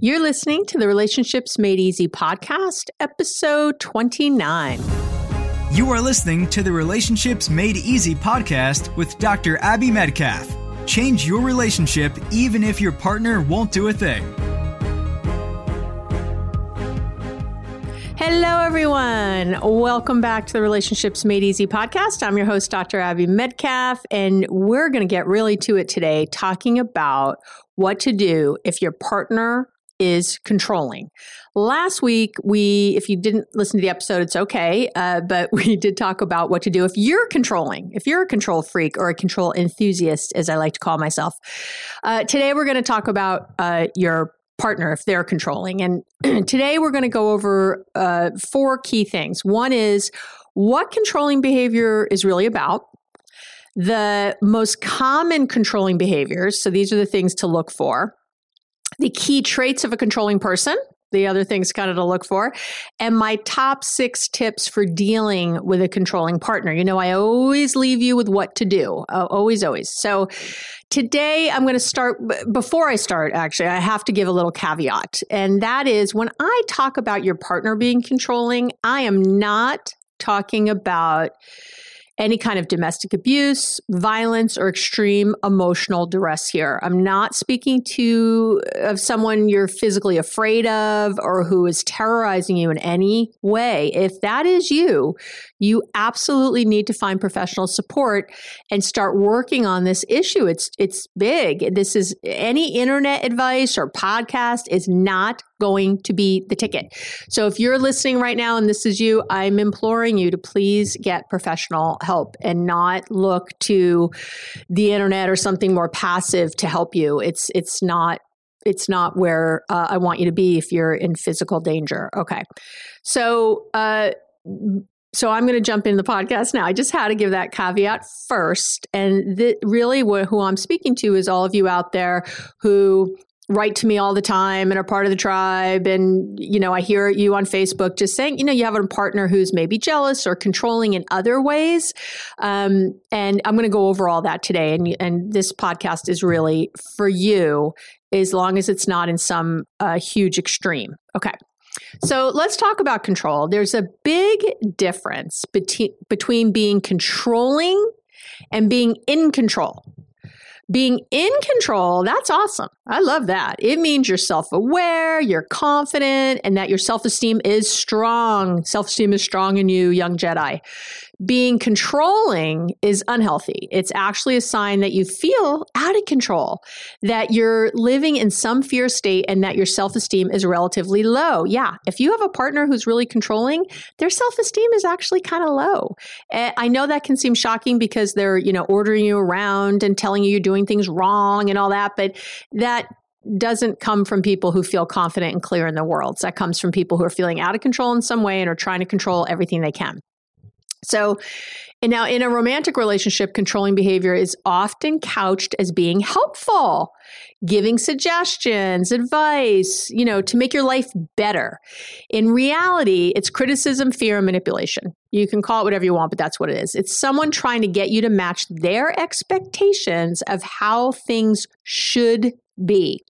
You're listening to the Relationships Made Easy podcast, episode 29. You are listening to the Relationships Made Easy podcast with Dr. Abby Medcalf. Change your relationship even if your partner won't do a thing. Hello, everyone. Welcome back to the Relationships Made Easy podcast. I'm your host, Dr. Abby Medcalf, and we're going to get really to it today, talking about what to do if your partner is controlling. Last week, we, if you didn't listen to the episode, it's okay, uh, but we did talk about what to do if you're controlling, if you're a control freak or a control enthusiast, as I like to call myself. Uh, today, we're going to talk about uh, your partner if they're controlling. And today, we're going to go over uh, four key things. One is what controlling behavior is really about. The most common controlling behaviors, so these are the things to look for the key traits of a controlling person, the other things kind of to look for, and my top six tips for dealing with a controlling partner. You know, I always leave you with what to do, uh, always, always. So today I'm going to start, before I start, actually, I have to give a little caveat. And that is when I talk about your partner being controlling, I am not talking about any kind of domestic abuse, violence, or extreme emotional duress here. I'm not speaking to uh, of someone you're physically afraid of or who is terrorizing you in any way. If that is you, you absolutely need to find professional support and start working on this issue. It's it's big. This is any internet advice or podcast is not going to be the ticket. So if you're listening right now and this is you, I'm imploring you to please get professional help and not look to the internet or something more passive to help you. It's it's not it's not where uh, I want you to be if you're in physical danger. Okay. So, uh, so I'm going to jump in the podcast now. I just had to give that caveat first. And th- really, wh- who I'm speaking to is all of you out there who write to me all the time and are part of the tribe. And you know i hear you on facebook just saying you know you have a partner who's maybe jealous or controlling in other ways. Um, and i'm going to go over all that today. And, and this podcast is really for you as long as it's not in some uh, huge extreme. Okay. So let's talk about control. There's a big difference between between being controlling and being in control. Being in control, that's awesome. I love that. It means you're self aware, you're confident, and that your self esteem is strong. Self esteem is strong in you, young Jedi being controlling is unhealthy. It's actually a sign that you feel out of control, that you're living in some fear state and that your self esteem is relatively low. Yeah, if you have a partner who's really controlling, their self esteem is actually kind of low. And I know that can seem shocking because they're, you know, ordering you around and telling you you're doing things wrong and all that, but that doesn't come from people who feel confident and clear in their worlds. That comes from people who are feeling out of control in some way and are trying to control everything they can. So, and now in a romantic relationship, controlling behavior is often couched as being helpful, giving suggestions, advice, you know, to make your life better. In reality, it's criticism, fear, and manipulation. You can call it whatever you want, but that's what it is. It's someone trying to get you to match their expectations of how things should be.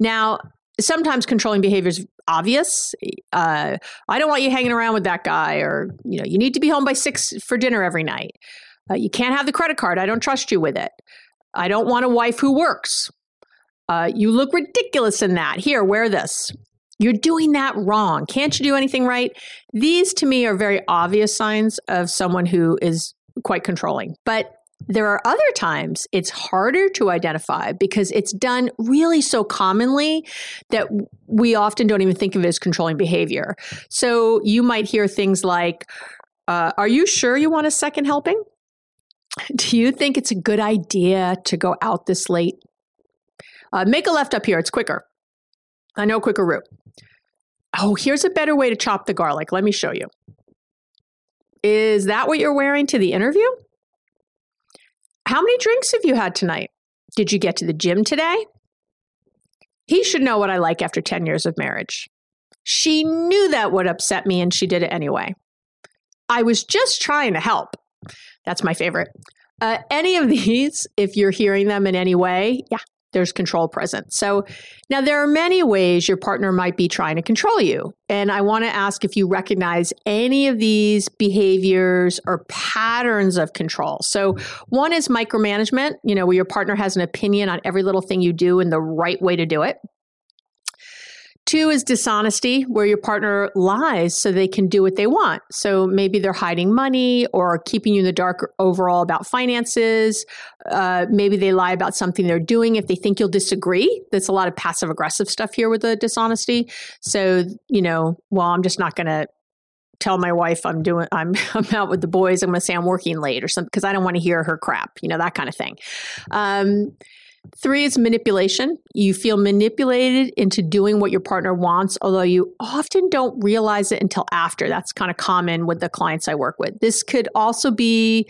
Now, sometimes controlling behavior is obvious. Uh, I don't want you hanging around with that guy, or you know, you need to be home by six for dinner every night. Uh, you can't have the credit card. I don't trust you with it. I don't want a wife who works. Uh, you look ridiculous in that. Here, wear this. You're doing that wrong. Can't you do anything right? These to me are very obvious signs of someone who is quite controlling. But there are other times it's harder to identify because it's done really so commonly that we often don't even think of it as controlling behavior. So you might hear things like, uh, Are you sure you want a second helping? Do you think it's a good idea to go out this late? Uh, make a left up here, it's quicker. I know a quicker route. Oh, here's a better way to chop the garlic. Let me show you. Is that what you're wearing to the interview? How many drinks have you had tonight? Did you get to the gym today? He should know what I like after 10 years of marriage. She knew that would upset me and she did it anyway. I was just trying to help. That's my favorite. Uh, any of these, if you're hearing them in any way, yeah, there's control present. So now there are many ways your partner might be trying to control you. And I want to ask if you recognize any of these behaviors or patterns of control. So one is micromanagement, you know, where your partner has an opinion on every little thing you do and the right way to do it. Two is dishonesty, where your partner lies so they can do what they want. So maybe they're hiding money or keeping you in the dark overall about finances. Uh, maybe they lie about something they're doing if they think you'll disagree. There's a lot of passive aggressive stuff here with the dishonesty. So, you know, well, I'm just not going to tell my wife I'm doing I'm I'm out with the boys. I'm going to say I'm working late or something because I don't want to hear her crap. You know that kind of thing. Um, Three is manipulation. You feel manipulated into doing what your partner wants, although you often don't realize it until after. That's kind of common with the clients I work with. This could also be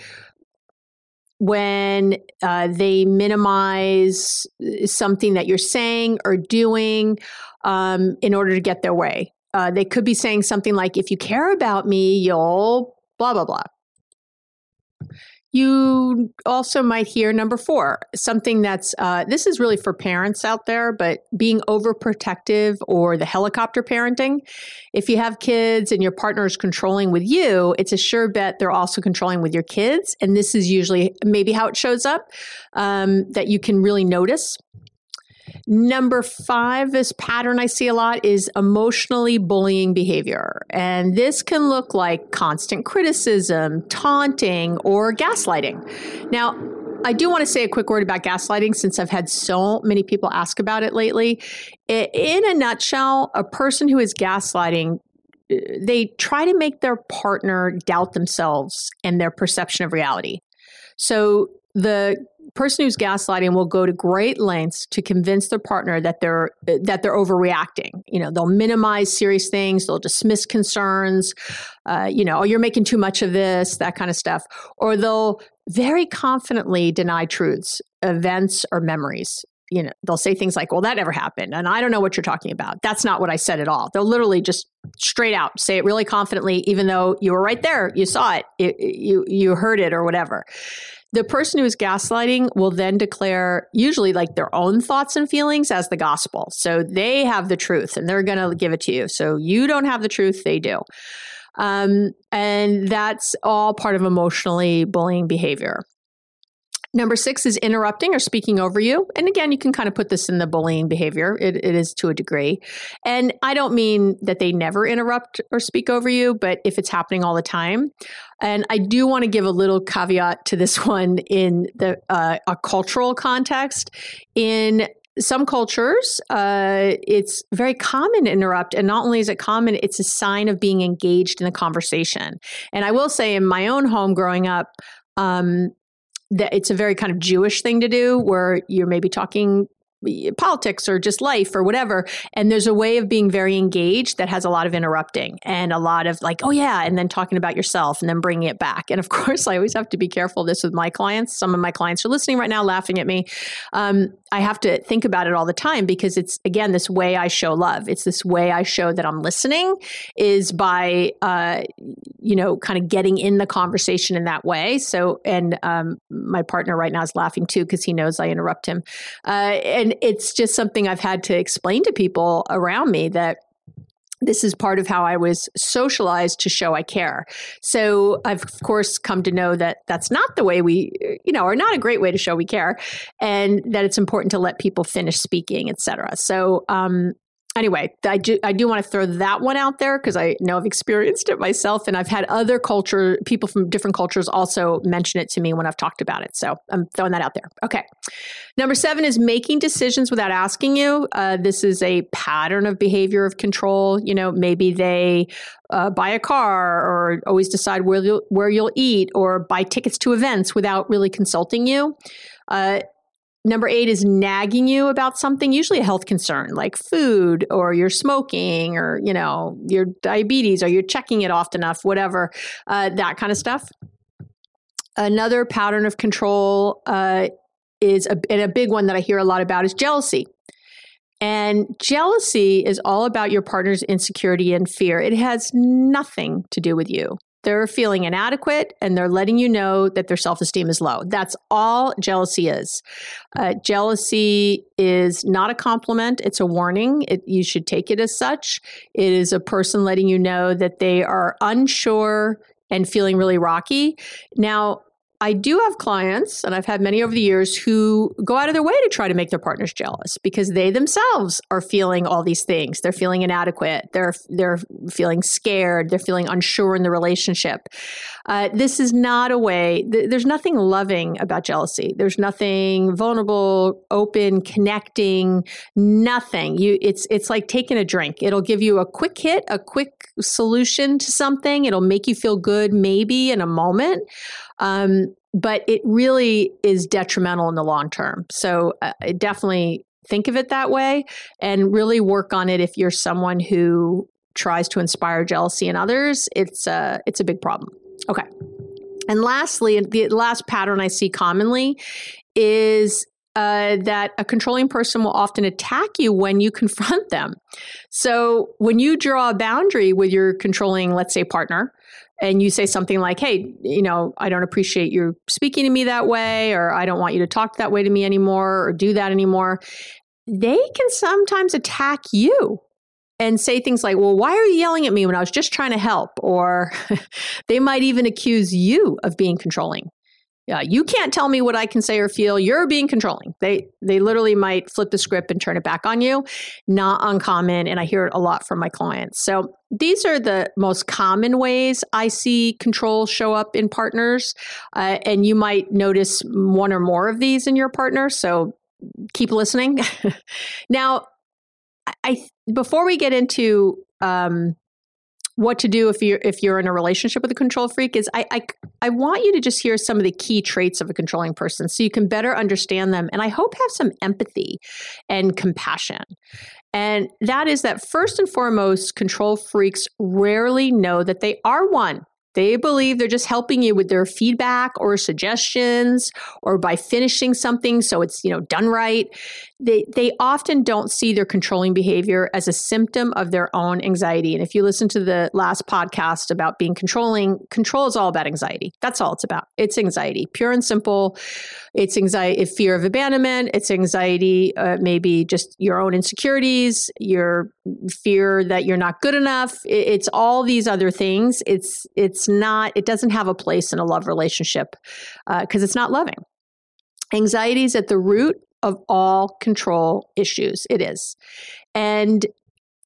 when uh, they minimize something that you're saying or doing um, in order to get their way. Uh, they could be saying something like, if you care about me, you'll blah, blah, blah. You also might hear number four, something that's uh, this is really for parents out there, but being overprotective or the helicopter parenting. If you have kids and your partner is controlling with you, it's a sure bet they're also controlling with your kids. And this is usually maybe how it shows up um, that you can really notice. Number five, this pattern I see a lot is emotionally bullying behavior. And this can look like constant criticism, taunting, or gaslighting. Now, I do want to say a quick word about gaslighting since I've had so many people ask about it lately. In a nutshell, a person who is gaslighting uh, they try to make their partner doubt themselves and their perception of reality. So the person who's gaslighting will go to great lengths to convince their partner that they're that they're overreacting. You know, they'll minimize serious things, they'll dismiss concerns. Uh, you know, oh, you're making too much of this, that kind of stuff, or they'll very confidently deny truths, events, or memories. You know, they'll say things like, "Well, that never happened," and I don't know what you're talking about. That's not what I said at all. They'll literally just straight out say it really confidently, even though you were right there, you saw it, it you you heard it, or whatever. The person who is gaslighting will then declare usually like their own thoughts and feelings as the gospel. So they have the truth and they're going to give it to you. So you don't have the truth, they do. Um, and that's all part of emotionally bullying behavior. Number six is interrupting or speaking over you. And again, you can kind of put this in the bullying behavior. It, it is to a degree. And I don't mean that they never interrupt or speak over you, but if it's happening all the time. And I do want to give a little caveat to this one in the uh, a cultural context. In some cultures, uh, it's very common to interrupt. And not only is it common, it's a sign of being engaged in the conversation. And I will say, in my own home growing up, um, that it's a very kind of Jewish thing to do where you're maybe talking politics or just life or whatever. And there's a way of being very engaged that has a lot of interrupting and a lot of like, oh, yeah, and then talking about yourself and then bringing it back. And of course, I always have to be careful this with my clients. Some of my clients are listening right now, laughing at me. Um, I have to think about it all the time because it's, again, this way I show love. It's this way I show that I'm listening is by, uh, you know, kind of getting in the conversation in that way. So, and um, my partner right now is laughing too because he knows I interrupt him. Uh, and it's just something I've had to explain to people around me that this is part of how I was socialized to show I care. So I've of course come to know that that's not the way we, you know, or not a great way to show we care, and that it's important to let people finish speaking, etc. So um, anyway, I do, I do want to throw that one out there because I know I've experienced it myself, and I've had other culture people from different cultures also mention it to me when I've talked about it. So I'm throwing that out there. Okay, number seven is making decisions without asking you. Uh, this is a pattern of behavior of control. You know, maybe they uh, buy a car or always decide where you'll, where you'll eat or buy tickets to events without really consulting you. Uh, Number eight is nagging you about something, usually a health concern like food or you're smoking or, you know, your diabetes or you're checking it often enough, whatever, uh, that kind of stuff. Another pattern of control uh, is, a, and a big one that I hear a lot about is jealousy. And jealousy is all about your partner's insecurity and fear. It has nothing to do with you. They're feeling inadequate and they're letting you know that their self esteem is low. That's all jealousy is. Uh, jealousy is not a compliment, it's a warning. It, you should take it as such. It is a person letting you know that they are unsure and feeling really rocky. Now, I do have clients, and I've had many over the years, who go out of their way to try to make their partners jealous because they themselves are feeling all these things. They're feeling inadequate. They're they're feeling scared. They're feeling unsure in the relationship. Uh, this is not a way. Th- there's nothing loving about jealousy. There's nothing vulnerable, open, connecting. Nothing. You. It's it's like taking a drink. It'll give you a quick hit, a quick solution to something. It'll make you feel good, maybe in a moment. Um, but it really is detrimental in the long term. So uh, definitely think of it that way and really work on it if you're someone who tries to inspire jealousy in others. It's a, uh, it's a big problem. Okay. And lastly, the last pattern I see commonly is uh, that a controlling person will often attack you when you confront them. So when you draw a boundary with your controlling, let's say, partner, and you say something like, hey, you know, I don't appreciate you speaking to me that way, or I don't want you to talk that way to me anymore, or do that anymore, they can sometimes attack you and say things like, well, why are you yelling at me when I was just trying to help? Or they might even accuse you of being controlling. Yeah, you can't tell me what I can say or feel. You're being controlling. They they literally might flip the script and turn it back on you. Not uncommon, and I hear it a lot from my clients. So these are the most common ways I see control show up in partners, uh, and you might notice one or more of these in your partner. So keep listening. now, I before we get into um, what to do if you're if you're in a relationship with a control freak is I, I I want you to just hear some of the key traits of a controlling person so you can better understand them and I hope have some empathy and compassion. And that is that first and foremost, control freaks rarely know that they are one. They believe they're just helping you with their feedback or suggestions or by finishing something so it's, you know, done right. They they often don't see their controlling behavior as a symptom of their own anxiety. And if you listen to the last podcast about being controlling, control is all about anxiety. That's all it's about. It's anxiety, pure and simple. It's anxiety, fear of abandonment. It's anxiety, uh, maybe just your own insecurities, your fear that you're not good enough. It's all these other things. It's it's not. It doesn't have a place in a love relationship because uh, it's not loving. Anxiety is at the root of all control issues. It is, and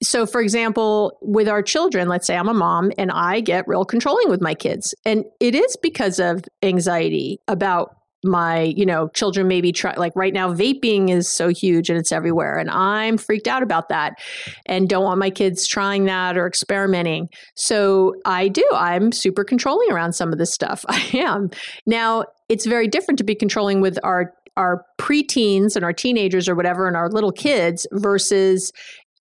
so for example with our children let's say i'm a mom and i get real controlling with my kids and it is because of anxiety about my you know children maybe try like right now vaping is so huge and it's everywhere and i'm freaked out about that and don't want my kids trying that or experimenting. So i do. I'm super controlling around some of this stuff. I am. Now it's very different to be controlling with our our preteens and our teenagers or whatever and our little kids versus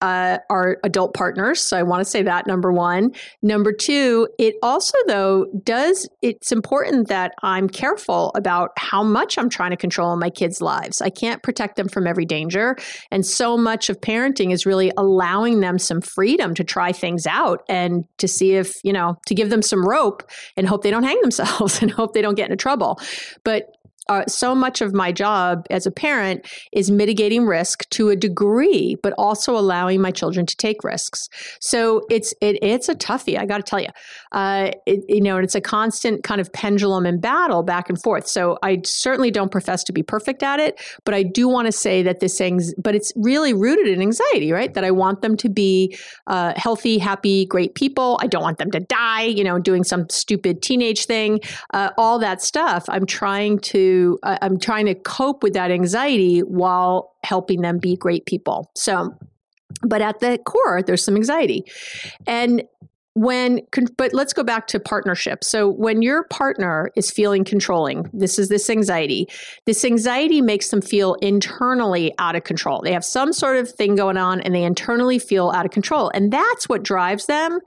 uh, our adult partners. So I want to say that number one. Number two, it also though does it's important that I'm careful about how much I'm trying to control my kids' lives. I can't protect them from every danger, and so much of parenting is really allowing them some freedom to try things out and to see if you know to give them some rope and hope they don't hang themselves and hope they don't get into trouble. But uh, so much of my job as a parent is mitigating risk to a degree, but also allowing my children to take risks. So it's it, it's a toughie. I got to tell you, uh, it, you know, and it's a constant kind of pendulum and battle back and forth. So I certainly don't profess to be perfect at it, but I do want to say that this thing's, but it's really rooted in anxiety, right? That I want them to be uh, healthy, happy, great people. I don't want them to die, you know, doing some stupid teenage thing, uh, all that stuff. I'm trying to uh, I'm trying to cope with that anxiety while helping them be great people. So, but at the core, there's some anxiety. And when but let's go back to partnership. So when your partner is feeling controlling this is this anxiety. This anxiety makes them feel internally out of control. They have some sort of thing going on and they internally feel out of control. And that's what drives them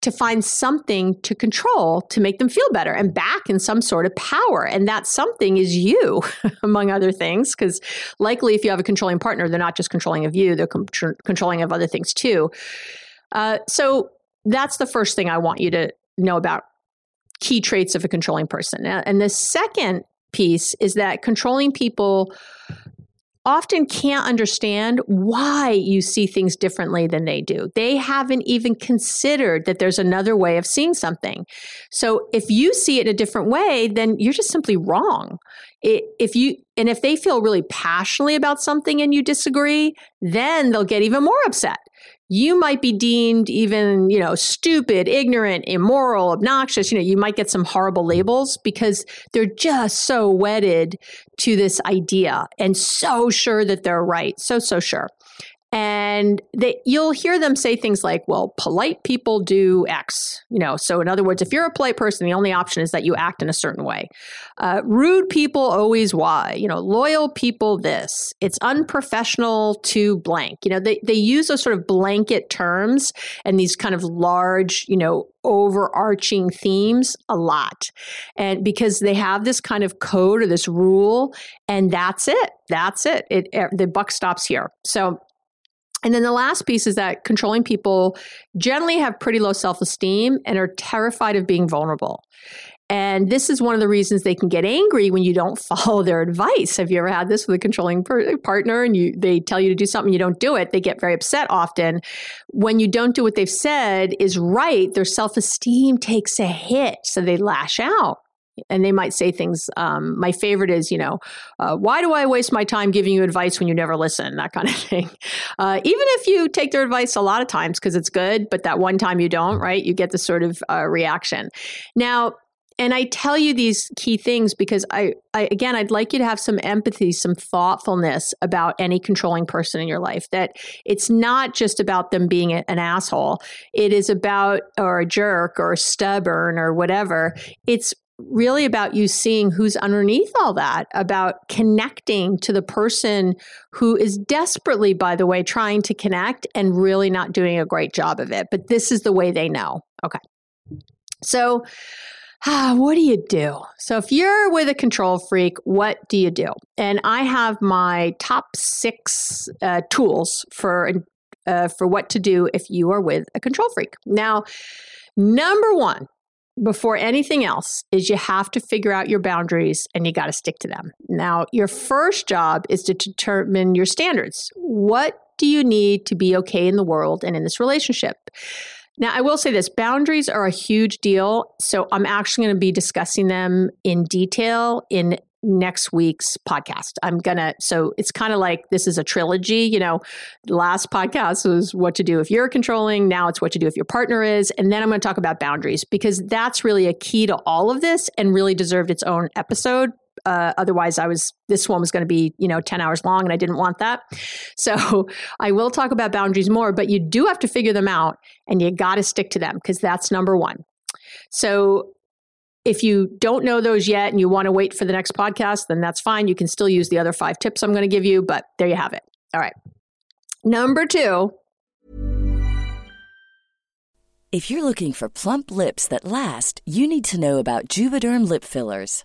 to find something to control to make them feel better and back in some sort of power. And that something is you among other things because likely if you have a controlling partner they're not just controlling of you they're controlling of other things too. Uh, so that's the first thing I want you to know about key traits of a controlling person. And the second piece is that controlling people often can't understand why you see things differently than they do. They haven't even considered that there's another way of seeing something. So if you see it a different way, then you're just simply wrong. if you and if they feel really passionately about something and you disagree, then they'll get even more upset you might be deemed even, you know, stupid, ignorant, immoral, obnoxious. You know, you might get some horrible labels because they're just so wedded to this idea and so sure that they're right. So, so sure and they, you'll hear them say things like well polite people do x you know? So in other words if you're a polite person the only option is that you act in a certain way. Uh, rude people always y you know loyal people this. It's unprofessional to blank. You know they, they use those sort of blanket terms and these kind of large you know overarching themes a lot. And because they have this kind of code or this rule and that's it. That's it, it, it the buck stops here. So and then the last piece is that controlling people generally have pretty low self esteem and are terrified of being vulnerable. And this is one of the reasons they can get angry when you don't follow their advice. Have you ever had this with a controlling per- uh, partner and you they tell you to do something you don't do it? They get very upset often. When you don't do what they've said is right, their self-esteem takes a hit, so they lash out and they might say things. Um, my favorite is, you know, uh, why do I waste my time giving you advice when you never listen? That kind of thing. Uh, even if you take their advice a lot of times because it's good, but that one time you don't, right? You get this sort of uh, reaction. Now, and I tell you these key things because I, I, again, I'd like you to have some empathy, some thoughtfulness about any controlling person in your life. That it's not just about them being an asshole. It is about, or a jerk or stubborn or whatever. It's really about you seeing who's underneath all that, about connecting to the person who is desperately, by the way, trying to connect and really not doing a great job of it. But this is the way they know. Okay. So, ah, what do you do? So, if you're with a control freak, what do you do? And I have my top six uh, tools for uh, for what to do if you are with a control freak. Now, number one, before anything else is you have to figure out your boundaries and you got to stick to them. Now, your first job is to determine your standards. What do you need to be okay in the world and in this relationship? Now, I will say this boundaries are a huge deal. So, I'm actually going to be discussing them in detail in next week's podcast. I'm going to, so it's kind of like this is a trilogy. You know, last podcast was what to do if you're controlling. Now it's what to do if your partner is. And then I'm going to talk about boundaries because that's really a key to all of this and really deserved its own episode. Uh, otherwise, I was, this one was going to be, you know, 10 hours long and I didn't want that. So I will talk about boundaries more, but you do have to figure them out and you got to stick to them because that's number one. So if you don't know those yet and you want to wait for the next podcast, then that's fine. You can still use the other five tips I'm going to give you, but there you have it. All right. Number two. If you're looking for plump lips that last, you need to know about Juvederm lip fillers.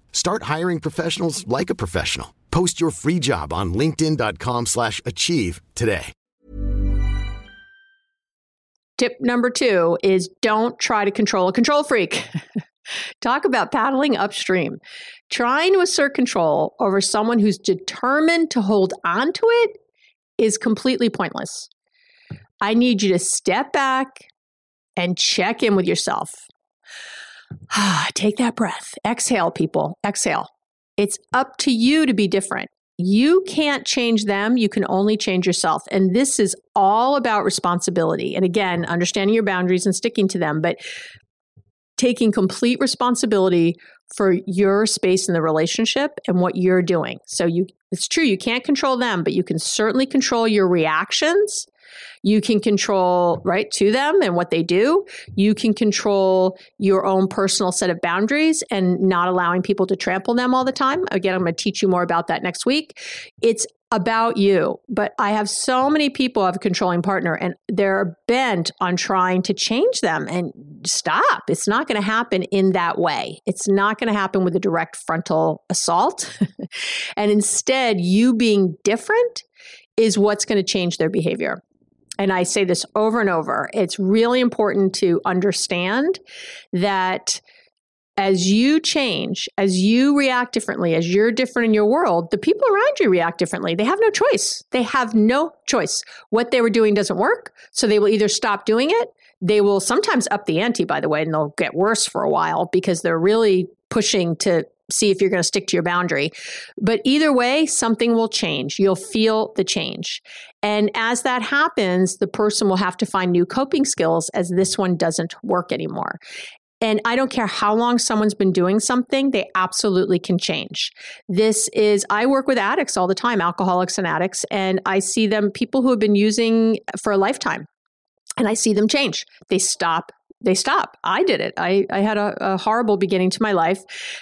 Start hiring professionals like a professional. Post your free job on linkedin.com slash achieve today. Tip number two is don't try to control a control freak. Talk about paddling upstream. Trying to assert control over someone who's determined to hold on to it is completely pointless. I need you to step back and check in with yourself. Take that breath. Exhale, people. Exhale. It's up to you to be different. You can't change them. You can only change yourself. And this is all about responsibility. And again, understanding your boundaries and sticking to them, but taking complete responsibility for your space in the relationship and what you're doing. So you it's true you can't control them, but you can certainly control your reactions you can control, right, to them and what they do. You can control your own personal set of boundaries and not allowing people to trample them all the time. Again, I'm going to teach you more about that next week. It's about you. But I have so many people have a controlling partner and they're bent on trying to change them and stop. It's not going to happen in that way. It's not going to happen with a direct frontal assault. and instead, you being different is what's going to change their behavior and I say this over and over, it's really important to understand that as you change, as you react differently, as you're different in your world, the people around you react differently. They have no choice. They have no choice. What they were doing doesn't work. So they will either stop doing it. They will sometimes up the ante, by the way, and they'll get worse for a while because they're really pushing to see if you're going to stick to your boundary. But either way, something will change. You'll feel the change. And as that happens, the person will have to find new coping skills as this one doesn't work anymore. And I don't care how long someone's been doing something, they absolutely can change. This is, I work with addicts all the time, alcoholics and addicts, and I see them, people who have been using for a lifetime, and I see them change. They stop they stop. I did it. I, I had a, a, horrible beginning to my life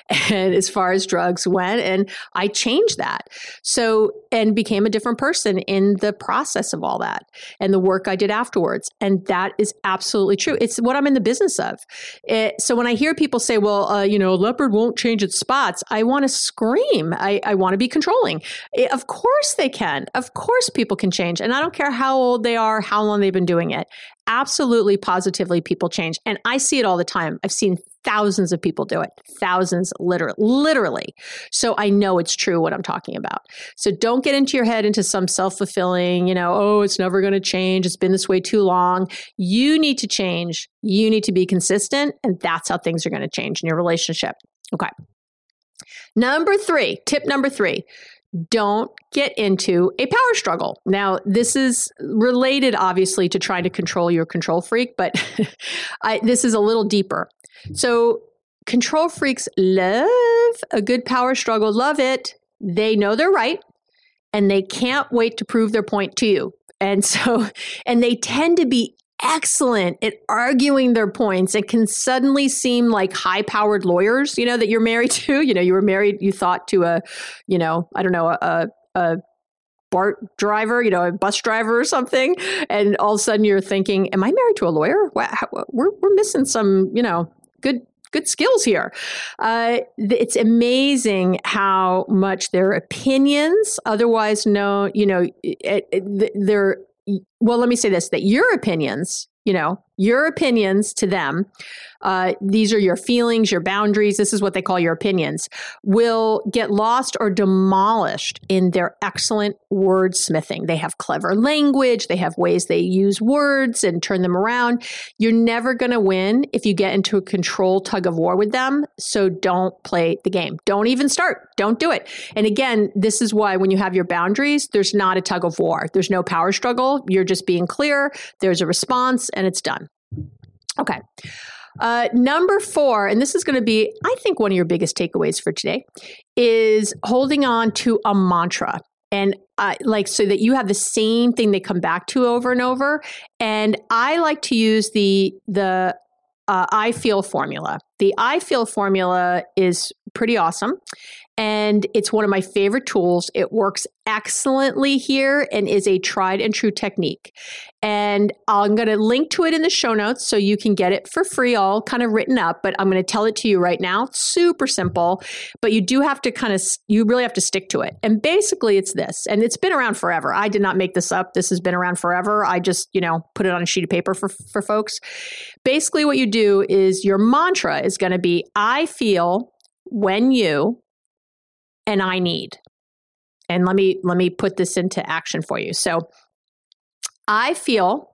and as far as drugs went, and I changed that. So, and became a different person in the process of all that and the work I did afterwards. And that is absolutely true. It's what I'm in the business of. It, so when I hear people say, well, uh, you know, leopard won't change its spots, I want to scream. I, I want to be controlling. It, of course they can. Of course people can change. And I don't care how old they are, how long they've been doing it absolutely positively people change. And i see it all the time. I've seen thousands of people do it. Thousands literally literally. So i know it's true what i'm talking about. So don't get into your head into some self-fulfilling you know oh it's never going to change. It's been this way too long. You need to change. You need to be consistent and that's how things are going to change in your relationship. Okay. Number 3 tip number 3 don't get into a power struggle. Now, this is related, obviously, to trying to control your control freak, but I, this is a little deeper. So, control freaks love a good power struggle, love it. they know they're right and they can't wait to prove their point to you. And so, and they tend to be excellent at arguing their points and can suddenly seem like high powered lawyers, you know, that you're married to. You know, you were married, you thought to a, you know, I don't know, a, a BART driver, you know, a bus driver or something. And all of a sudden you're thinking, am I married to a lawyer? We're, we're missing some, you know, good good skills here. Uh, it's amazing how much their opinions, otherwise known, you know, it, it, they're well. Let me say this: that your opinions, you know, your opinions to them uh, these are your feelings, your boundaries, this is what they call your opinions, will get lost or demolished in their excellent wordsmithing. They have clever language, they have ways they use words and turn them around. You're never going to win if you get into a control tug of war with them. So don't play the game. Don't even start. Don't do it. And again, this is why when you have your boundaries, there's not a tug of war, there's no power struggle. You're just being clear, there's a response, and it's done. Okay. Uh, number four, and this is going to be, I think, one of your biggest takeaways for today, is holding on to a mantra. And uh, like so that you have the same thing they come back to over and over. And I like to use the the uh, I feel formula. The I feel formula is pretty awesome. And it's one of my favorite tools. It works excellently here and is a tried and true technique. And I'm going to link to it in the show notes so you can get it for free, all kind of written up. But I'm going to tell it to you right now. It's super simple, but you do have to kind of, you really have to stick to it. And basically, it's this, and it's been around forever. I did not make this up. This has been around forever. I just, you know, put it on a sheet of paper for, for folks. Basically, what you do is your mantra is going to be I feel when you and I need. And let me let me put this into action for you. So I feel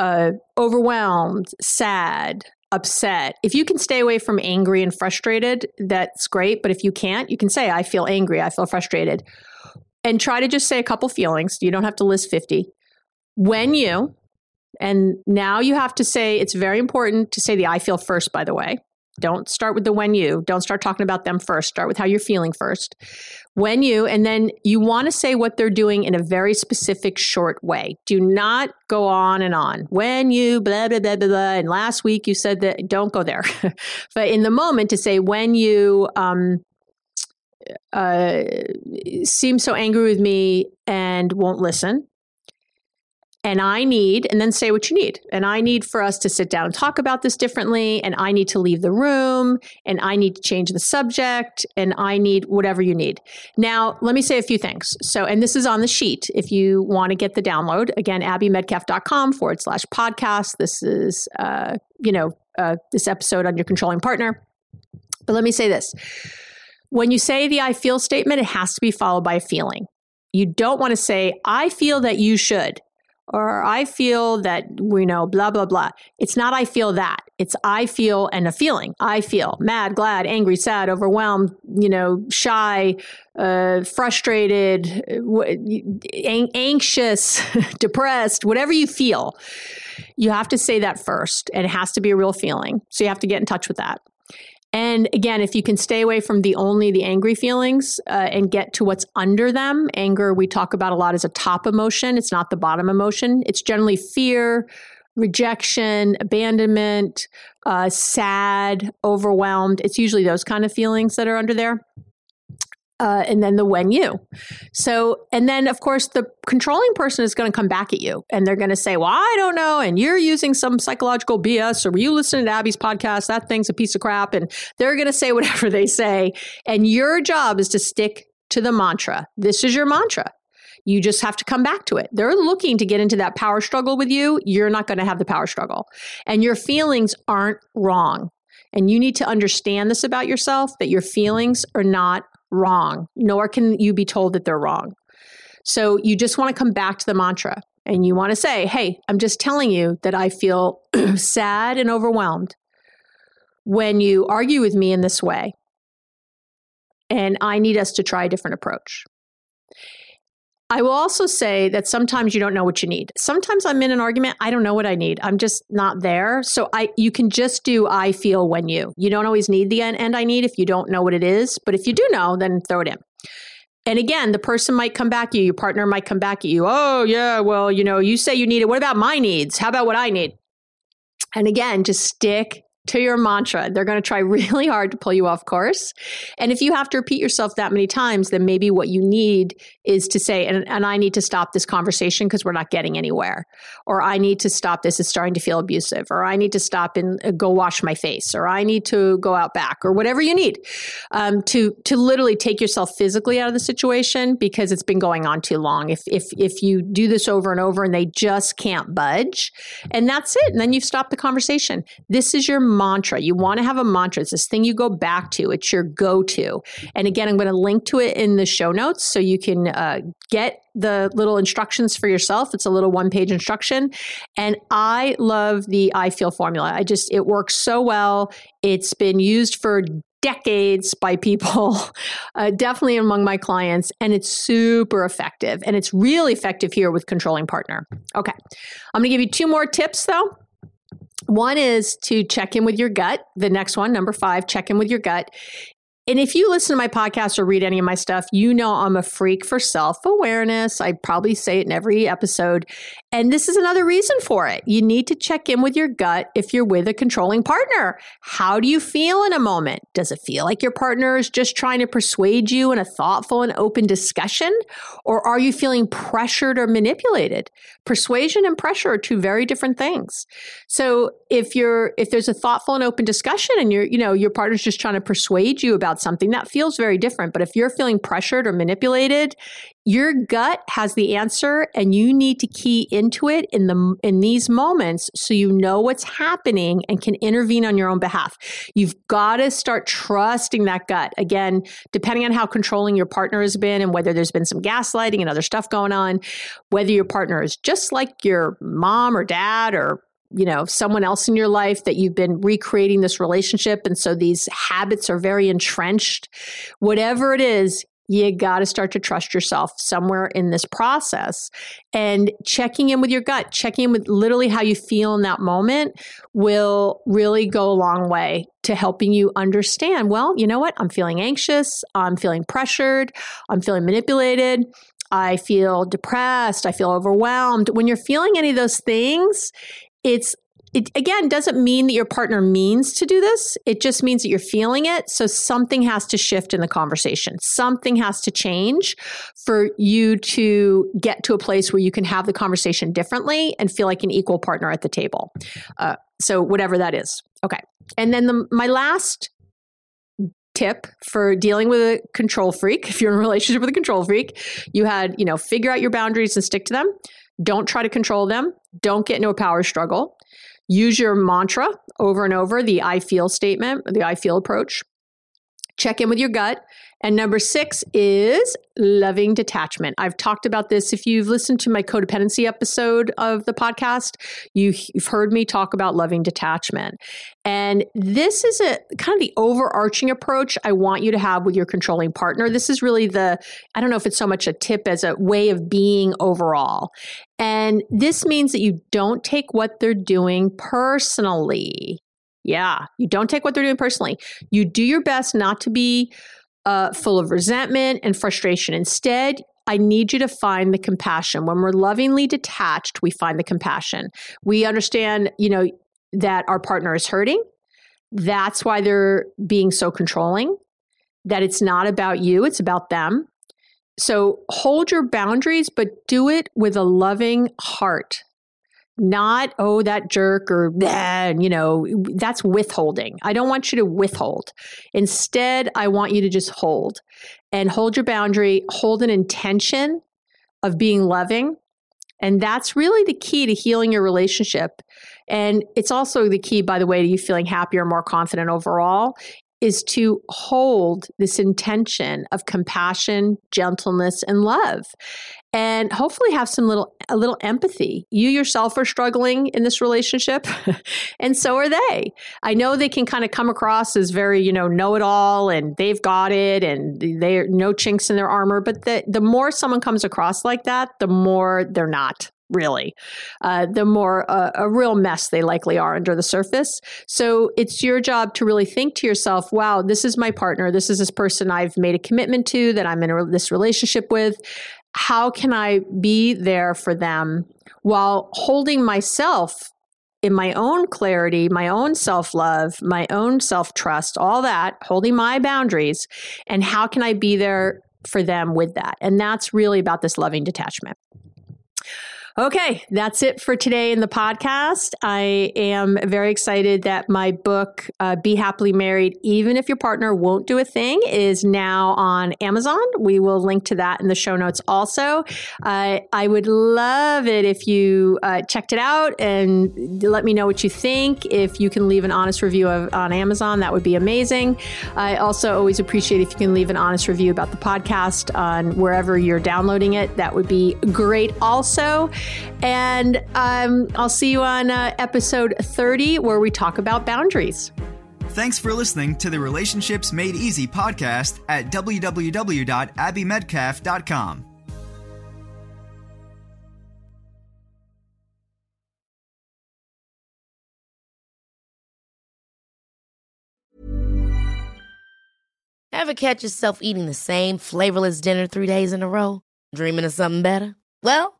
uh, overwhelmed, sad, upset. If you can stay away from angry and frustrated, that's great. But if you can't, you can say, I feel angry, I feel frustrated. And try to just say a couple feelings. You don't have to list 50. When you, and now you have to say, it's very important to say the I feel first, by the way. Don't start with the when you. Don't start talking about them first. Start with how you're feeling first. When you, and then you want to say what they're doing in a very specific, short way. Do not go on and on. When you, blah, blah, blah, blah, blah. And last week you said that, don't go there. but in the moment to say when you, um, uh, seem so angry with me and won't listen and I need, and then say what you need. And I need for us to sit down and talk about this differently. And I need to leave the room. And I need to change the subject. And I need whatever you need. Now, let me say a few things. So, and this is on the sheet if you want to get the download. Again, abbymedcalf.com forward slash podcast. This is, uh, you know, uh, this episode on your controlling partner. But let me say this when you say the I feel statement, it has to be followed by a feeling. You don't want to say, I feel that you should or I feel that, you know, blah, blah, blah. It's not I feel that. It's I feel and a feeling. I feel mad, glad, angry, sad, overwhelmed, you know, shy, uh, frustrated, anxious, depressed, whatever you feel. You have to say that first, and it has to be a real feeling. So you have to get in touch with that. And again, if you can stay away from the only the angry feelings uh, and get to what's under them, anger we talk about a lot as a top emotion. It's not the bottom emotion. It's generally fear, rejection, abandonment, uh, sad, overwhelmed. It's usually those kind of feelings that are under there uh, and then the when you. So, and then of course, the controlling person is going to come back at you and they're going to say, Well, I don't know. And you're using some psychological BS, or were you listening to Abby's podcast? That thing's a piece of crap. And they're going to say whatever they say. And your job is to stick to the mantra. This is your mantra. You just have to come back to it. They're looking to get into that power struggle with you. You're not going to have the power struggle. And your feelings aren't wrong. And you need to understand this about yourself that your feelings are not wrong, nor can you be told that they're wrong. So you just want to come back to the mantra and you want to say, hey, I'm just telling you that I feel sad and overwhelmed when you argue with me in this way. And I need us to try a different approach. I will also say that sometimes you don't know what you need. Sometimes I'm in an argument, I don't know what I need. I'm just not there. So I you can just do I feel when you. You don't always need the end, end I need if you don't know what it is, but if you do know, then throw it in. And again, the person might come back at you, your partner might come back at you. Oh, yeah, well, you know, you say you need it. What about my needs? How about what I need? And again, just stick to your mantra. They're going to try really hard to pull you off course. And if you have to repeat yourself that many times, then maybe what you need is to say, and, and I need to stop this conversation because we're not getting anywhere. Or I need to stop this, it's starting to feel abusive. Or I need to stop and uh, go wash my face. Or I need to go out back. Or whatever you need um, to, to literally take yourself physically out of the situation because it's been going on too long. If, if, if you do this over and over and they just can't budge, and that's it. And then you've stopped the conversation. This is your mantra. You want to have a mantra. It's this thing you go back to. It's your go-to. And again, I'm going to link to it in the show notes so you can uh, get the little instructions for yourself. It's a little one-page instruction, and I love the I feel formula. I just it works so well. It's been used for decades by people, uh, definitely among my clients, and it's super effective. And it's really effective here with controlling partner. Okay, I'm going to give you two more tips though one is to check in with your gut. The next one, number five, check in with your gut. And if you listen to my podcast or read any of my stuff, you know I'm a freak for self awareness. I probably say it in every episode. And this is another reason for it. You need to check in with your gut if you're with a controlling partner. How do you feel in a moment? Does it feel like your partner is just trying to persuade you in a thoughtful and open discussion? Or are you feeling pressured or manipulated? Persuasion and pressure are two very different things. So if you're if there's a thoughtful and open discussion and you're, you know, your partner's just trying to persuade you about something, that feels very different. But if you're feeling pressured or manipulated, your gut has the answer and you need to key into it in the in these moments so you know what's happening and can intervene on your own behalf. You've got to start trusting that gut. Again depending on how controlling your partner has been and whether there's been some gaslighting and other stuff going on whether your partner is just like your mom or dad or you know someone else in your life that you've been recreating this relationship and so these habits are very entrenched whatever it is you got to start to trust yourself somewhere in this process and checking in with your gut checking in with literally how you feel in that moment will really go a long way to helping you understand well you know what i'm feeling anxious i'm feeling pressured i'm feeling manipulated I feel depressed. I feel overwhelmed. When you're feeling any of those things, it's it again doesn't mean that your partner means to do this. It just means that you're feeling it. So something has to shift in the conversation. Something has to change for you to get to a place where you can have the conversation differently and feel like an equal partner at the table. Uh, so whatever that is. Okay. And then the, my last tip for dealing with a control freak, if you're in a relationship with a control freak, you had, you know, figure out your boundaries and stick to them. Don't try to control them. Don't get into a power struggle. Use your mantra over and over, the I feel statement, the I feel approach. Check in with your gut. And number six is loving detachment. I've talked about this. If you've listened to my codependency episode of the podcast, you've heard me talk about loving detachment. And this is a kind of the overarching approach I want you to have with your controlling partner. This is really the, I don't know if it's so much a tip as a way of being overall. And this means that you don't take what they're doing personally. Yeah, you don't take what they're doing personally. You do your best not to be uh, full of resentment and frustration. Instead, I need you to find the compassion. When we're lovingly detached, we find the compassion. We understand, you know, that our partner is hurting. That's why they're being so controlling, that it's not about you, it's about them. So hold your boundaries, but do it with a loving heart not oh that jerk or that you know that's withholding. I don't want you to withhold. Instead i want you to just hold and hold your boundary hold an intention of being loving and that's really the key to healing your relationship. And it's also the key by the way to you feeling happier more confident overall is to hold this intention of compassion, gentleness, and love. And hopefully have some little a little empathy. You yourself are struggling in this relationship, and so are they. I know they can kind of come across as very, you know, know-it-all and they've got it and they're no chinks in their armor, but the the more someone comes across like that, the more they're not really, uh, the more uh, a real mess they likely are under the surface. So it's your job to really think to yourself, wow, this is my partner. This is this person I've made a commitment to that I'm in this relationship with. How can I be there for them while holding myself in my own clarity, my own self love, my own self trust, all that, holding my boundaries, and how can I be there for them with that? And that's really about this loving detachment. Okay, that's it for today in the podcast. I am very excited that my book, uh, Be Happily Married, Even If Your Partner Won't Do a Thing, is now on Amazon. We will link to that in the show notes also. Uh, I would love it if you uh, checked it out and let me know what you think. If you can leave an honest review of, on Amazon, that would be amazing. I also always appreciate if you can leave an honest review about the podcast on wherever you're downloading it. That would be great also. And um, I'll see you on uh, episode 30 where we talk about boundaries. Thanks for listening to the Relationships Made Easy podcast at www.abbymedcalf.com. Ever catch yourself eating the same flavorless dinner three days in a row? Dreaming of something better? Well,